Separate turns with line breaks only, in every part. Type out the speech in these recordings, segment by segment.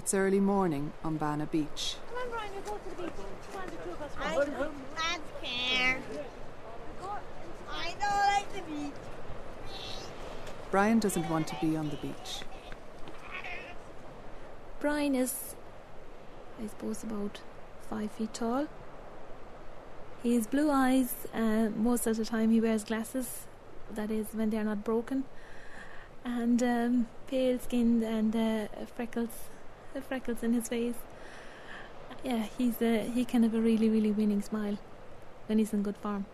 It's early morning on Banna Beach.
Come on, Brian, we'll go to the beach. Come the two of us.
I don't care. I don't like the beach.
Brian doesn't want to be on the beach.
Brian is, I suppose, about five feet tall. He has blue eyes. Uh, most of the time, he wears glasses. That is, when they're not broken. And um, pale skinned and uh, freckles, uh, freckles in his face. Yeah, he's uh, he can have a really, really winning smile when he's in good form.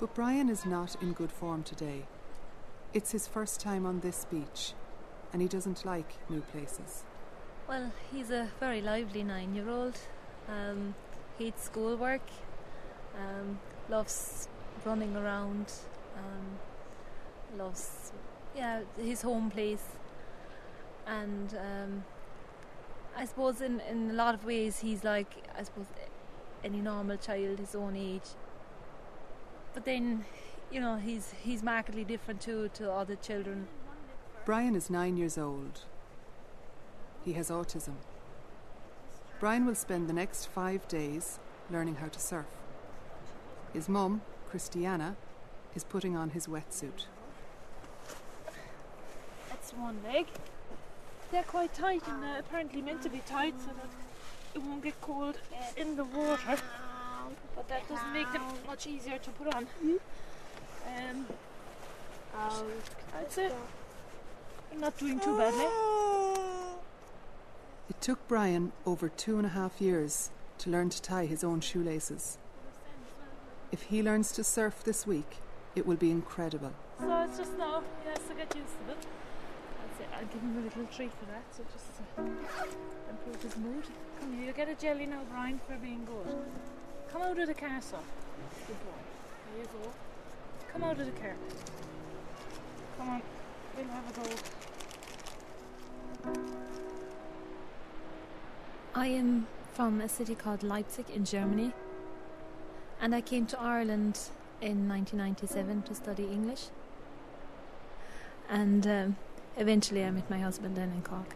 But Brian is not in good form today. It's his first time on this beach, and he doesn't like new places.
Well, he's a very lively nine year old. Um, hates schoolwork, um, loves running around, um, loves, yeah, his home place. And um, I suppose in, in a lot of ways he's like, I suppose, any normal child his own age. But then, you know, he's he's markedly different to, to other children.
Brian is nine years old. He has autism. Brian will spend the next five days learning how to surf. His mum, Christiana, is putting on his wetsuit.
That's one leg. They're quite tight and uh, apparently meant to be tight so that it won't get cold in the water. But that doesn't make them much easier to put on. Um, I'd say I'm not doing too badly.
It took Brian over two and a half years to learn to tie his own shoelaces. If he learns to surf this week, it will be incredible.
So it's just now he has to get used to it. I'll, give him a little treat for that, so just to improve his mood. Come here, you get a jelly now, Brian, for being good. Come out of the castle. Good boy. There you go. Come out of the car. Come on, we'll have a go.
I am from a city called Leipzig in Germany, and I came to Ireland in 1997 to study English. And um, eventually I met my husband in Cork.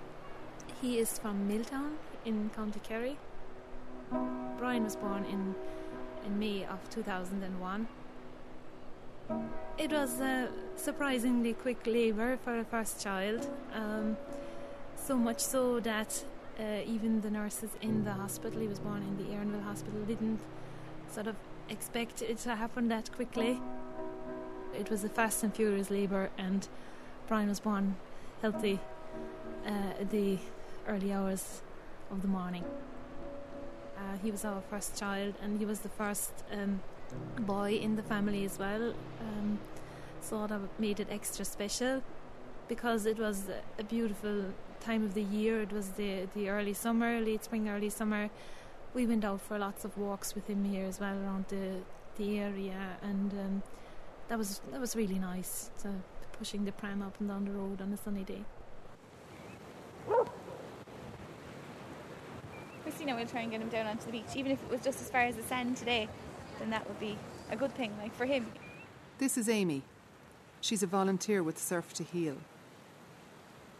He is from Milltown in County Kerry. Brian was born in, in May of 2001. It was a surprisingly quick labour for a first child, um, so much so that uh, even the nurses in the hospital, he was born in the Erinville Hospital, didn't sort of expect it to happen that quickly. It was a fast and furious labour, and Brian was born healthy uh, the early hours of the morning. Uh, he was our first child, and he was the first um, boy in the family as well. Um, so that made it extra special because it was a beautiful time of the year. It was the the early summer, late spring, early summer. We went out for lots of walks with him here as well around the the area, and um, that was that was really nice. So pushing the pram up and down the road on a sunny day.
Christina will try and get him down onto the beach, even if it was just as far as the sand today. Then that would be a good thing, like for him.
This is Amy. She's a volunteer with Surf to Heal.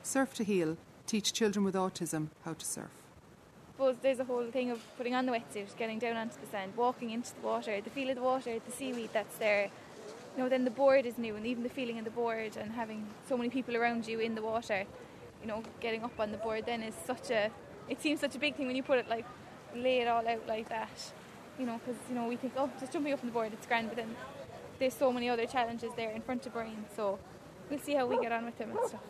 Surf to Heal teach children with autism how to surf.
I suppose there's a whole thing of putting on the wetsuit, getting down onto the sand, walking into the water, the feel of the water, the seaweed that's there. You know, then the board is new, and even the feeling of the board and having so many people around you in the water. You know, getting up on the board then is such a. It seems such a big thing when you put it like, lay it all out like that. You know, because you know we think, oh, just jumping up on the board, it's grand, but then there's so many other challenges there in front of Brian. So we'll see how we get on with him and stuff.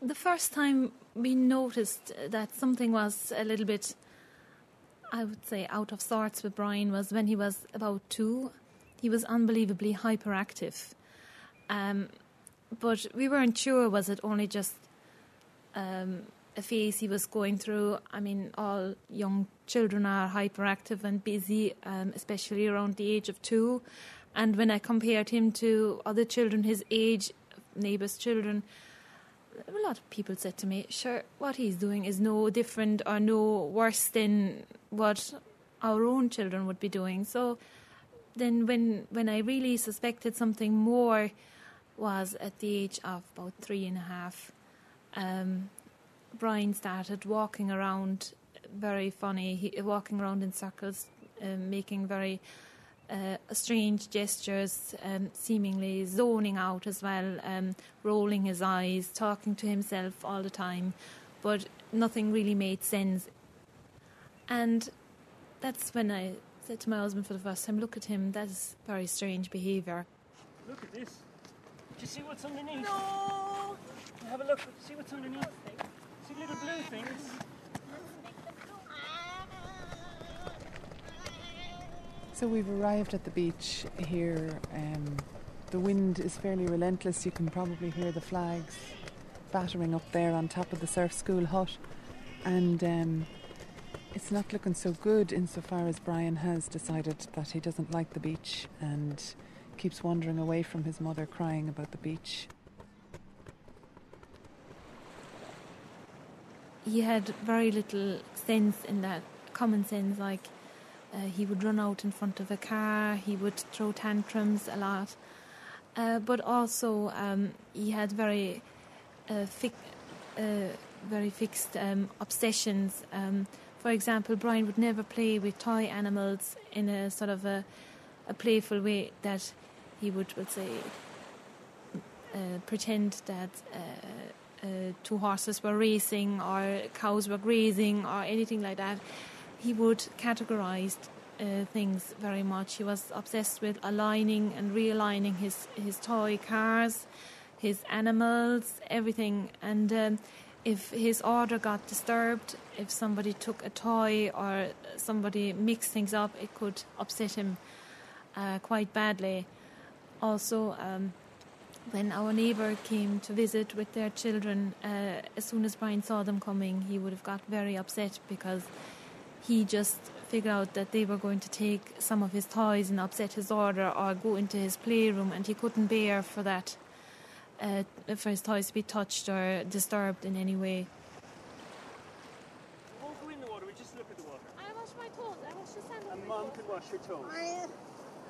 The first time we noticed that something was a little bit, I would say, out of sorts with Brian was when he was about two. He was unbelievably hyperactive. Um, but we weren't sure was it only just um, a phase he was going through. I mean, all young children are hyperactive and busy, um, especially around the age of two. And when I compared him to other children his age, neighbours' children, a lot of people said to me, sure, what he's doing is no different or no worse than what our own children would be doing. So then when when I really suspected something more was at the age of about three and a half. Um, Brian started walking around very funny, he, walking around in circles, um, making very uh, strange gestures, um, seemingly zoning out as well, um, rolling his eyes, talking to himself all the time, but nothing really made sense. And that's when I said to my husband for the first time, Look at him, that is very strange behaviour.
Look at this. Do you see what's underneath?
No.
Have a look. See what's underneath. See little blue things.
So we've arrived at the beach here. Um, the wind is fairly relentless. You can probably hear the flags battering up there on top of the surf school hut. And um, it's not looking so good insofar as Brian has decided that he doesn't like the beach and keeps wandering away from his mother crying about the beach.
He had very little sense in that common sense, like uh, he would run out in front of a car, he would throw tantrums a lot, uh, but also um, he had very, uh, fi- uh, very fixed um, obsessions. Um, for example, Brian would never play with toy animals in a sort of a, a playful way that he would, would say, uh, pretend that uh, two horses were racing or cows were grazing or anything like that. He would categorize uh, things very much. He was obsessed with aligning and realigning his, his toy cars, his animals, everything. And um, if his order got disturbed, if somebody took a toy or somebody mixed things up, it could upset him uh, quite badly. Also, um, when our neighbour came to visit with their children, uh, as soon as Brian saw them coming, he would have got very upset because he just figured out that they were going to take some of his toys and upset his order or go into his playroom, and he couldn't bear for that, uh, for his toys to be touched or disturbed in any way.
We won't go in the water. We just look at the water.
I wash my toes. I wash the sand.
And mom can wash your toes.
I,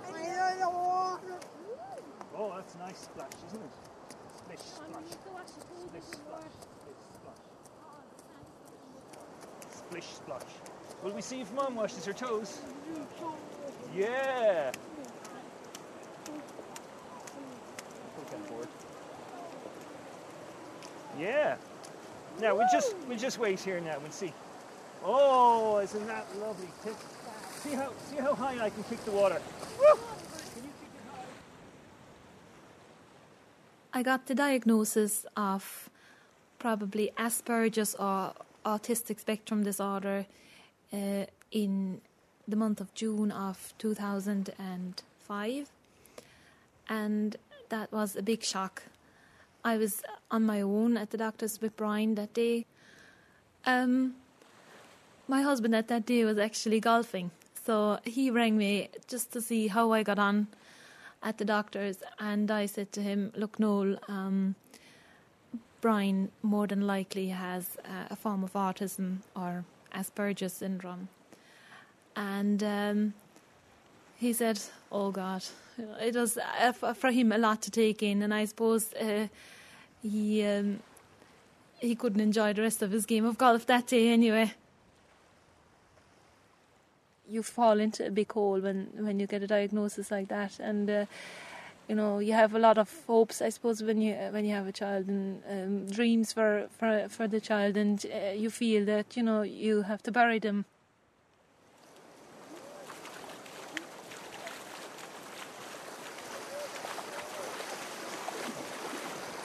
I don't water.
Oh, that's a nice splash, isn't it? Splish
Mom,
splash.
you have to wash your toes
Splish splash. Splish splash. Splish splash. Will we see if mom washes her toes? Yeah. Yeah. Now we'll just we'll just wait here now. We'll see. Oh, isn't that lovely? See how see how high I can kick the water.
I got the diagnosis of probably Asperger's or autistic spectrum disorder uh, in the month of June of 2005, and that was a big shock. I was on my own at the doctor's with Brian that day. Um, my husband at that day was actually golfing, so he rang me just to see how I got on at the doctor's, and I said to him, "Look, Noel, um, Brian more than likely has uh, a form of autism or Asperger's syndrome," and um, he said, "Oh God." It was uh, for him a lot to take in, and I suppose uh, he um, he couldn't enjoy the rest of his game of golf that day anyway. You fall into a big hole when, when you get a diagnosis like that, and uh, you know you have a lot of hopes. I suppose when you when you have a child and um, dreams for, for for the child, and uh, you feel that you know you have to bury them.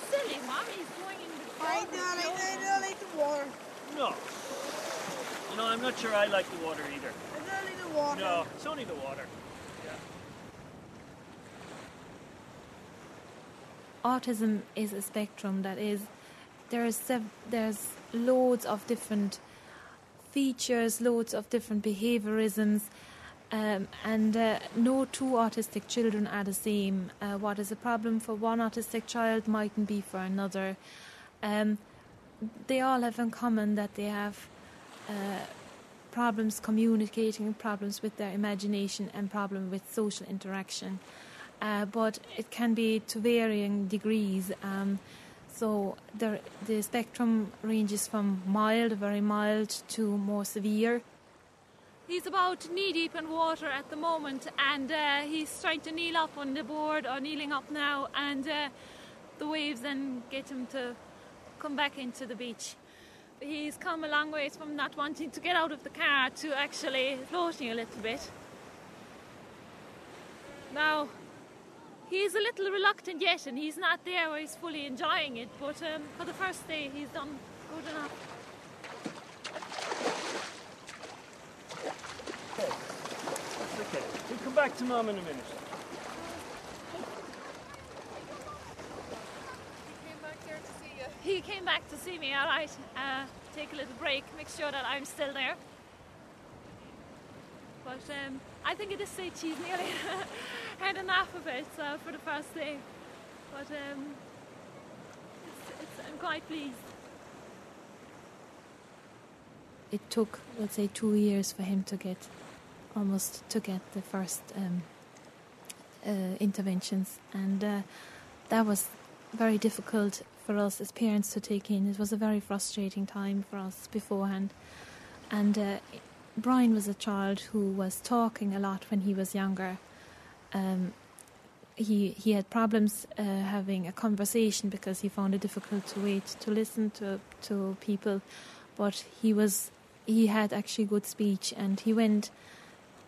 Silly, mommy's going in the
I
water.
don't like, I don't like the water.
No. You know, I'm not sure I like the water either.
I don't like the water.
No, it's only the water.
Autism is a spectrum that is there's there's loads of different features, loads of different behaviorisms, um, and uh, no two autistic children are the same. Uh, what is a problem for one autistic child mightn't be for another. Um, they all have in common that they have uh, problems communicating, problems with their imagination, and problem with social interaction. Uh, but it can be to varying degrees. Um, so the, the spectrum ranges from mild, very mild, to more severe. He's about knee deep in water at the moment, and uh, he's trying to kneel up on the board, or kneeling up now, and uh, the waves then get him to come back into the beach. He's come a long ways from not wanting to get out of the car to actually floating a little bit. Now, he's a little reluctant yet, and he's not there where he's fully enjoying it, but um, for the first day, he's done good enough.
Okay, Okay. we'll come back to Mum in a minute.
He came back to see you. He came back to see me, all right. Uh, take a little break, make sure that I'm still there. But um, I think at this stage he's nearly had enough of it so for the first day. But um, it's, it's, I'm quite pleased.
It took, let's say, two years for him to get almost to get the first um, uh, interventions, and uh, that was very difficult for us as parents to take in. It was a very frustrating time for us beforehand, and uh, Brian was a child who was talking a lot when he was younger. Um, he he had problems uh, having a conversation because he found it difficult to wait to listen to to people, but he was he had actually good speech and he went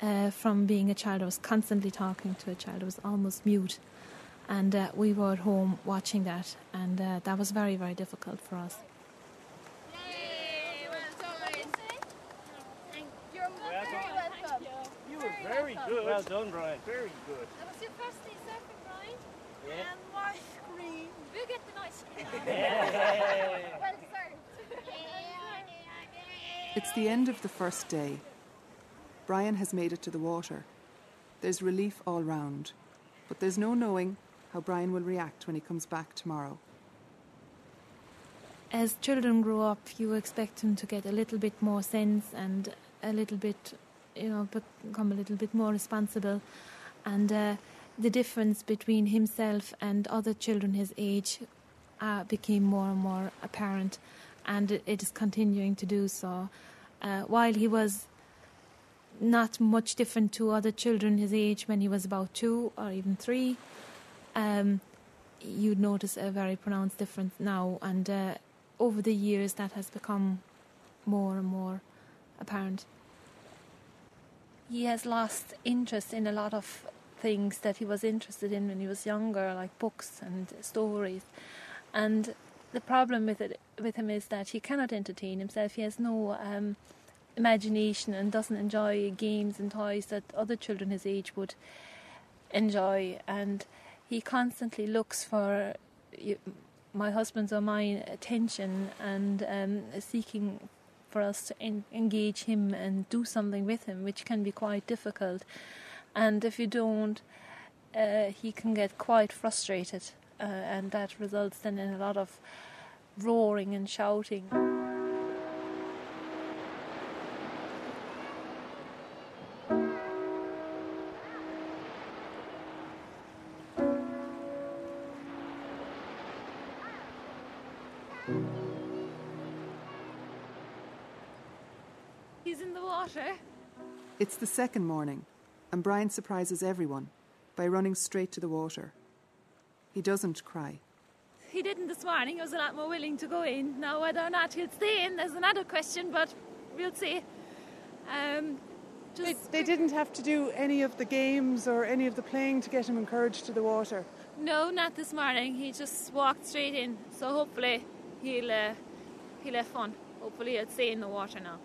uh, from being a child who was constantly talking to a child who was almost mute. And uh, we were at home watching that, and uh, that was very, very difficult for us.
Yay, well done. And you're
Well
very
done.
welcome.
You were very good. Well done, Brian. Very good.
That was your first day surfing, Brian.
Yeah.
And my screen.
We'll get the nice
Well served.
It's the end of the first day. Brian has made it to the water. There's relief all round, but there's no knowing how Brian will react when he comes back tomorrow.
As children grow up, you expect them to get a little bit more sense and a little bit, you know, become a little bit more responsible. And uh, the difference between himself and other children his age uh, became more and more apparent, and it, it is continuing to do so. Uh, while he was not much different to other children his age when he was about two or even three, um, you'd notice a very pronounced difference now, and uh, over the years that has become more and more apparent. He has lost interest in a lot of things that he was interested in when he was younger, like books and stories. And the problem with it with him is that he cannot entertain himself. He has no um, imagination and doesn't enjoy games and toys that other children his age would enjoy. And he constantly looks for my husband's or mine attention and um, seeking for us to en- engage him and do something with him, which can be quite difficult. And if you don't, uh, he can get quite frustrated, uh, and that results then in a lot of roaring and shouting.
The
second morning, and Brian surprises everyone by running straight to the water. He doesn't cry.
He didn't this morning. He was a lot more willing to go in. Now, whether or not he'll stay in is another question, but we'll see. Um,
They, they didn't have to do any of the games or any of the playing to get him encouraged to the water.
no, not this morning. He just walked straight in. So hopefully he'll uh, he'll have fun. Hopefully he'll stay in the water now.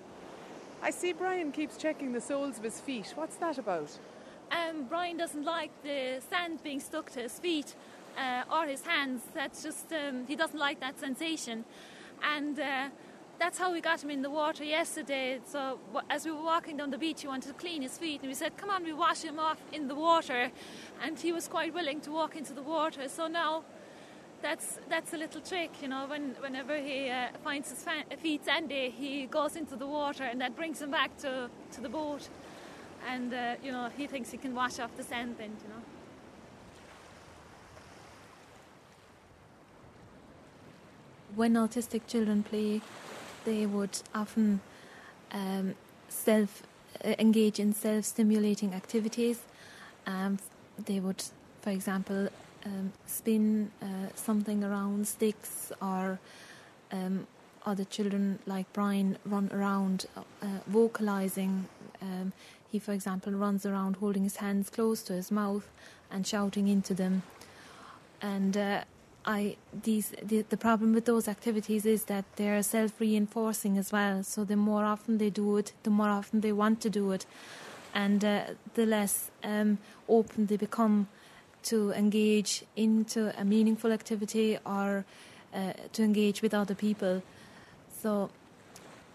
I see Brian keeps checking the soles of his feet. What's that about?
Um, Brian doesn't like the sand being stuck to his feet uh, or his hands. That's just um, he doesn't like that sensation, and uh, that's how we got him in the water yesterday. So as we were walking down the beach, he wanted to clean his feet, and we said, "Come on, we wash him off in the water," and he was quite willing to walk into the water. So now that's that's a little trick, you know. When whenever he uh, finds his feet sandy, he goes into the water, and that brings him back to, to the boat. And uh, you know, he thinks he can wash off the sand then, you know.
when autistic children play, they would often um, self uh, engage in self-stimulating activities. Um, they would, for example, um, spin uh, something around sticks, or um, other children like Brian run around uh, vocalizing. Um, he, for example, runs around holding his hands close to his mouth and shouting into them. And uh, I these the, the problem with those activities is that they're self-reinforcing as well. So the more often they do it, the more often they want to do it, and uh, the less um, open they become to engage into a meaningful activity or uh, to engage with other people. So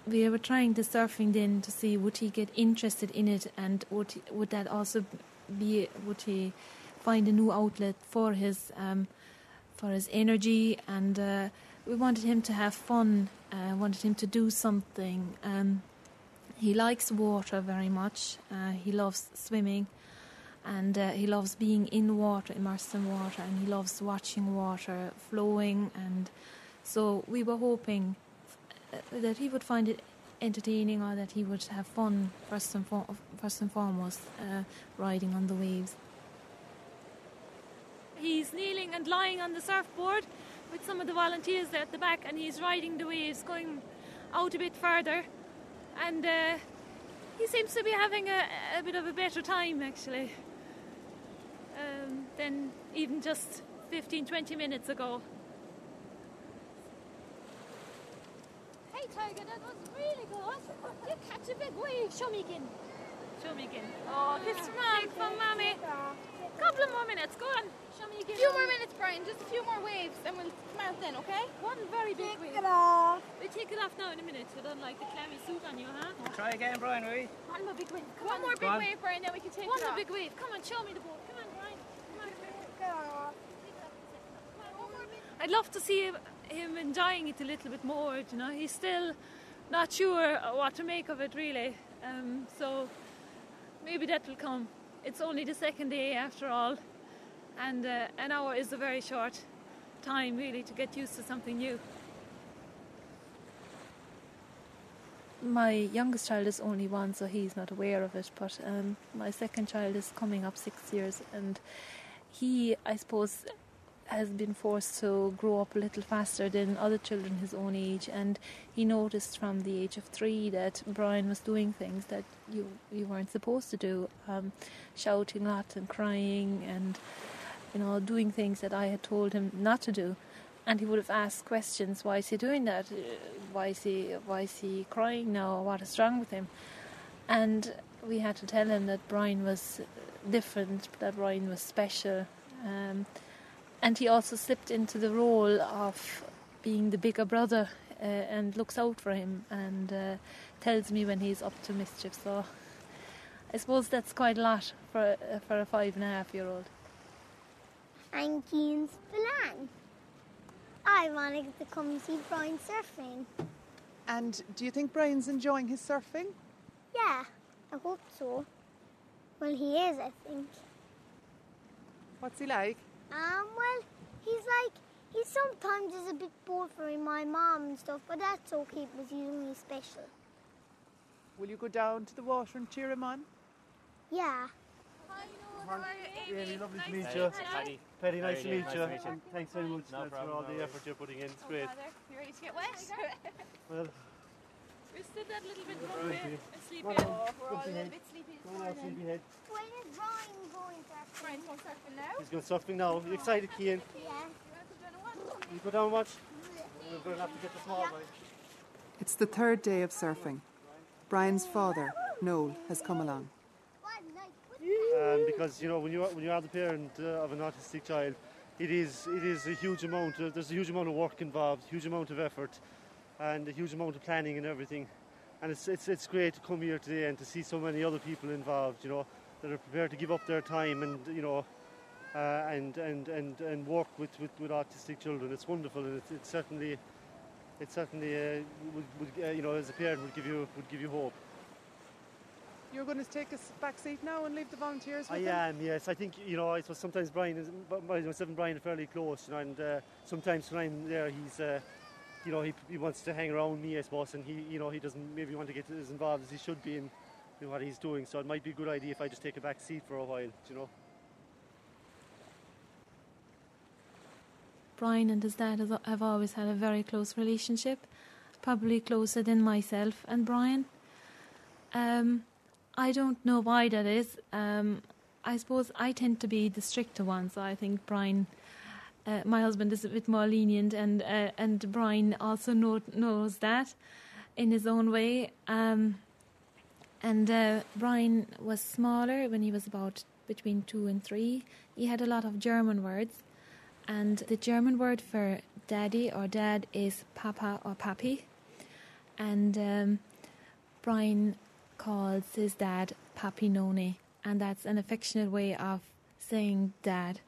we were trying the surfing then to see would he get interested in it and would he, would that also be would he find a new outlet for his um, for his energy? And uh, we wanted him to have fun uh, wanted him to do something. Um, he likes water very much. Uh, he loves swimming and uh, he loves being in water immersed in water and he loves watching water flowing. And so we were hoping uh, that he would find it entertaining or that he would have fun first and, for- first and foremost uh, riding on the waves.
He's kneeling and lying on the surfboard with some of the volunteers there at the back, and he's riding the waves, going out a bit further. And uh, he seems to be having a, a bit of a better time actually um, than even just 15 20 minutes ago.
Hey, Tiger, that was really good. You catch a big wave. Show me again.
Show me again. Oh, kiss from mom, from mommy. Couple of more minutes, go on. Show me
A
again.
few more minutes, Brian. Just a few more waves, and we'll come out then, okay?
One very big wave.
Get off.
We take it off now in a minute. We don't like the clammy suit on you, huh?
Try again, Brian, will you?
One more big wave. Come
One
on.
more big
on.
wave, Brian, then we can take it. off.
One more big wave. Come on, show me the boat. Come on, Brian. Come on. I'd love to see him, him enjoying it a little bit more. You know, he's still not sure what to make of it really. Um, so maybe that will come. It's only the second day after all, and uh, an hour is a very short time really to get used to something new.
my youngest child is only one, so he's not aware of it. But um, my second child is coming up six years, and he, I suppose, has been forced to grow up a little faster than other children his own age. And he noticed from the age of three that Brian was doing things that you you weren't supposed to do, um, shouting lot and crying, and you know doing things that I had told him not to do. And he would have asked questions why is he doing that? Uh, why is he why is he crying now? What is wrong with him? And we had to tell him that Brian was different that Brian was special um, and he also slipped into the role of being the bigger brother uh, and looks out for him and uh, tells me when he's up to mischief so I suppose that's quite a lot for uh, for a five and a half year old
I'm Kian Spillane. I wanted to come see Brian surfing.
And do you think Brian's enjoying his surfing?
Yeah, I hope so. Well, he is, I think.
What's he like?
Um, well, he's like, he sometimes is a bit bored for my mom and stuff, but that's okay because he's only special.
Will you go down to the water and cheer him on?
Yeah.
Really lovely to meet
Hey,
you.
Paddy.
Paddy, nice to
are you
meet you.
Nice to meet you.
Thanks very much
No
lads, for all
no
the
worries.
effort you're putting in. It's great.
You ready to get wet?
Well,
We're still that little bit
Right
grumpy
here.
and sleepy.
Well,
Oh, we're all a little
in.
bit sleepy this
go on,
morning.
sleepyhead.
When is Brian going surfing?
Brian's going surfing now.
He's going surfing now. You excited, Kian?
Yeah.
You want to go down and watch?
You go down and watch? We're going to have to get the small guy.
It's the third day of surfing. Brian's father, Noel, has come along.
What, like, what
Um, because you know when you are, when you are the parent uh, of an autistic child, it is it is a huge amount. Of, there's a huge amount of work involved, huge amount of effort, and a huge amount of planning and everything. And it's it's it's great to come here today and to see so many other people involved. You know that are prepared to give up their time and you know uh, and, and, and, and work with, with, with autistic children. It's wonderful, and it's, it's certainly, it certainly, uh, would, would, uh, you know, as a parent, would give you, would give you hope.
You're going to take a back seat now and leave the volunteers with
I
them?
am, yes. I think, you know, I suppose sometimes Brian is, myself and Brian are fairly close, you know, and uh, sometimes when I'm there, he's, uh, you know, he, he wants to hang around me, I suppose, and he, you know, he doesn't maybe want to get as involved as he should be in, in what he's doing. So it might be a good idea if I just take a back seat for a while, you know.
Brian and his dad have always had a very close relationship, probably closer than myself and Brian. Um, I don't know why that is. Um, I suppose I tend to be the stricter one, so I think Brian, uh, my husband, is a bit more lenient, and uh, and Brian also know, knows that in his own way. Um, and uh, Brian was smaller when he was about between two and three. He had a lot of German words, and the German word for daddy or dad is papa or papi. And um, Brian calls his dad Papi Noni, and that's an affectionate way of saying dad.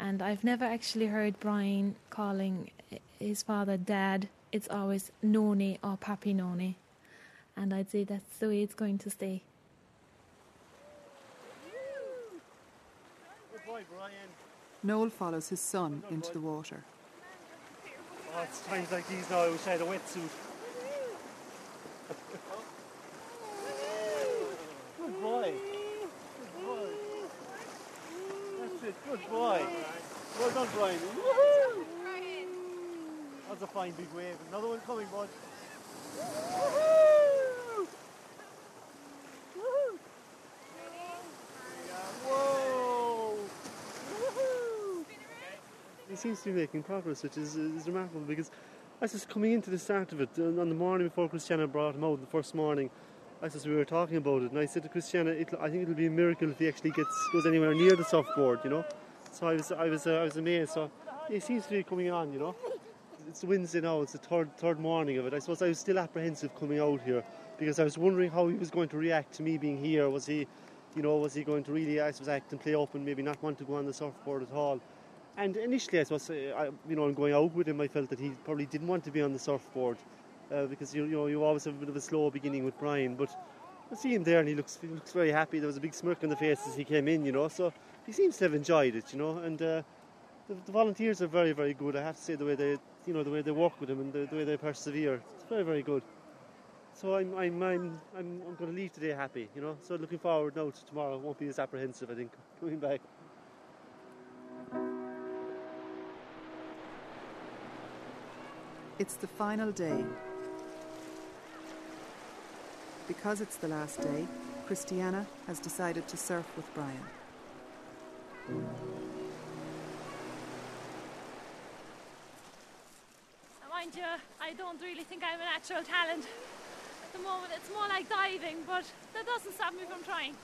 And I've never actually heard Brian calling his father dad. It's always Noni or Papi Noni. And I'd say that's the way it's going to stay.
Good boy, Brian.
Noel follows his son into the water.
Oh, it's times like these now I wish I had a wetsuit. Good boy. Good boy. That's it. Good boy. Well done, Brian. Woohoo! That's a fine big wave. Another one coming, bud. Woohoo! Woohoo! Whoa! Woohoo! He seems to be making progress, which is, is remarkable because I was just coming into the start of it on the morning before Christiana brought him out, the first morning. I just we were talking about it, and I said to Christiana, "I think it'll be a miracle if he actually gets goes anywhere near the surfboard," you know. So I was, I was, uh, I was amazed. So he seems to be coming on, you know. It's Wednesday now; it's the third, third morning of it. I suppose I was still apprehensive coming out here because I was wondering how he was going to react to me being here. Was he, you know, was he going to really, I suppose, act and play and maybe not want to go on the surfboard at all? And initially, I suppose, uh, I, you know, in going out with him, I felt that he probably didn't want to be on the surfboard uh, because you, you know you always have a bit of a slow beginning with Brian. But I see him there, and he looks he looks very happy. There was a big smirk on the face as he came in, you know. So he seems to have enjoyed it, you know. And uh, the, the volunteers are very, very good. I have to say the way they, you know, the way they work with him and the, the way they persevere. It's very, very good. So I'm, I'm, I'm, I'm, I'm going to leave today happy, you know. So looking forward now to tomorrow. Won't be as apprehensive, I think, coming back.
It's the final day. Because it's the last day, Christiana has decided to surf with Brian.
Mind you, I don't really think I'm a natural talent. At the moment, it's more like diving, but that doesn't stop me from trying.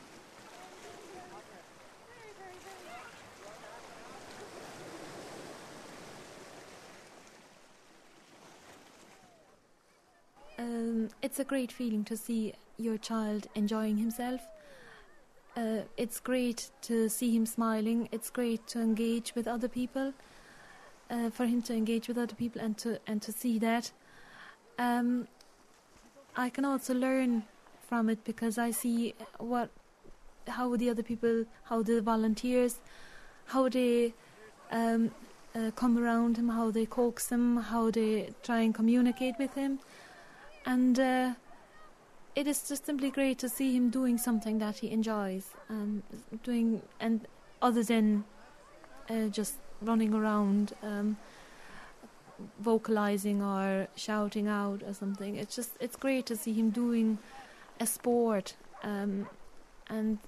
Um, it's a great feeling to see your child enjoying himself. Uh, it's great to see him smiling. It's great to engage with other people. Uh, for him to engage with other people and to and to see that. Um, I can also learn from it because I see what how the other people, how the volunteers, how they um, uh, come around him, how they coax him, how they try and communicate with him and uh, it is just simply great to see him doing something that he enjoys, um, doing and other than uh, just running around, um, vocalizing or shouting out or something. It's just it's great to see him doing a sport, um, and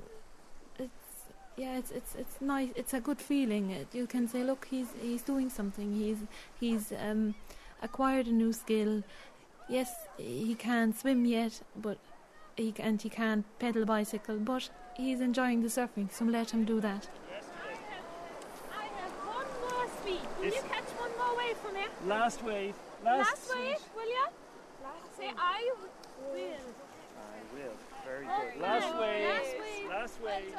it's yeah, it's it's it's nice. It's a good feeling. It, you can say, look, he's he's doing something. He's he's um, acquired a new skill yes, he can't swim yet, but he and he can't pedal a bicycle, but he's enjoying the surfing, so let him do that.
I have one more speed. Will
Yes.
you catch one more wave from here?
Last wave. Last,
Last wave, will you? Say I will.
I will. Very
Oh,
good. Last wave.
Last wave.
Last wave.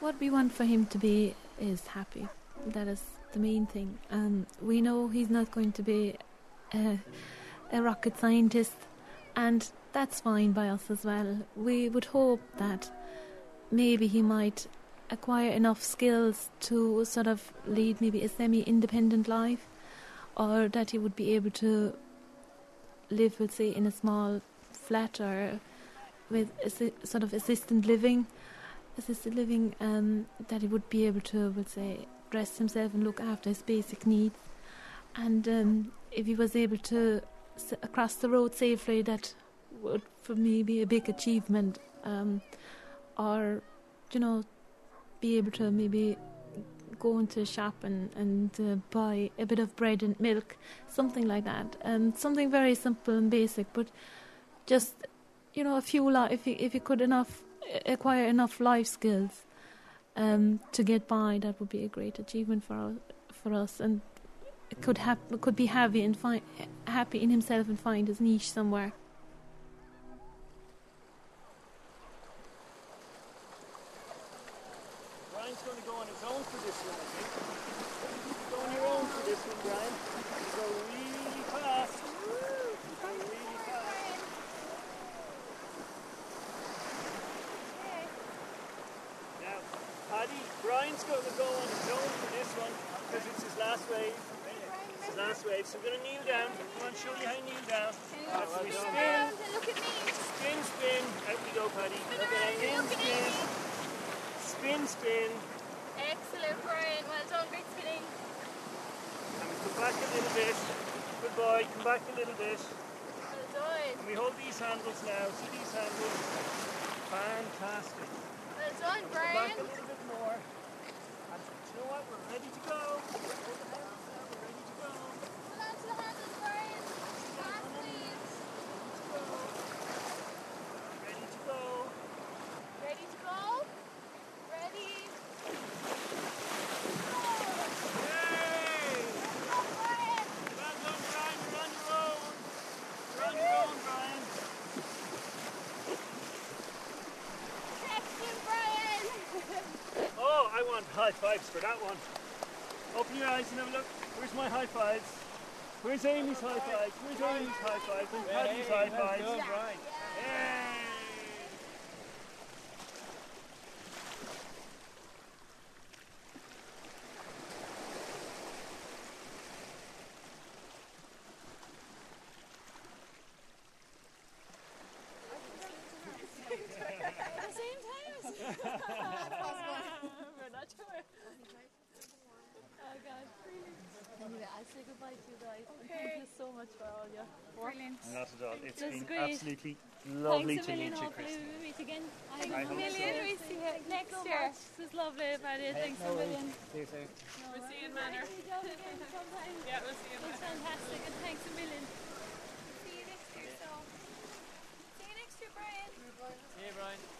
what we want for him to be is happy. That is the main thing. Um, we know he's not going to be a, a rocket scientist, and that's fine by us as well. We would hope that maybe he might acquire enough skills to sort of lead maybe a semi independent life, or that he would be able to live, let's say, in a small flat or with sort of assistant living, assisted living, um, that he would be able to, let's say, dress himself and look after his basic needs. And um, if he was able to s- cross the road safely, that would for me be a big achievement. Um, or, you know, be able to maybe go into a shop and, and uh, buy a bit of bread and milk, something like that. Um, something very simple and basic, but just, you know, a few, li- if you, if you could enough, acquire enough life skills um, to get by, that would be a great achievement for us, for us. And could, could be happy, and find, happy in himself and find his niche somewhere.
Brian's going to go on his own for this one, I think. Go on your own for this one, Brian. You go really fast. You go really fast. Now, Paddy, Brian's going to go on his own for this one because it's his last wave. It's his last wave. So we're going to kneel down. Come on, show you how you kneel down. That's we spin,
Look at me.
spin, spin. Out we go, Paddy. Look at Spin, spin. Spin, spin.
Excellent, Brian. Well done. Great spinning.
And we come back a little bit. Good boy, come back a little bit.
Well done.
And we hold these handles now. See these handles? Fantastic.
Well done,
Come back
Brian.
a little bit more. And do you know what? We're ready to go. Hold the handles now. We're ready to go.
Hold on to the handles, Brian. Fast, please.
Ready to go.
Ready to go? Ready?
Yay!
Go, Brian.
Well done, Brian. You're on your own. You're on your own, Brian.
Excellent, Brian.
Oh, I want high fives for that one. Open your eyes and have a look. Where's my high fives? Where's Amy's high fives? Where's Amy's high fives? And Paddy's high fives? absolutely lovely
Thanks
to meet you, Chris.
we meet again. Thanks a million.
We'll see you next
so
year.
Much. This is lovely, Maria. Thanks no a million.
See you soon.
No we'll see you in Manor. yeah, we'll see you in Manor. Fantastic, and thanks a million.
See you next year, so. See you next year, Brian. See
you, Brian.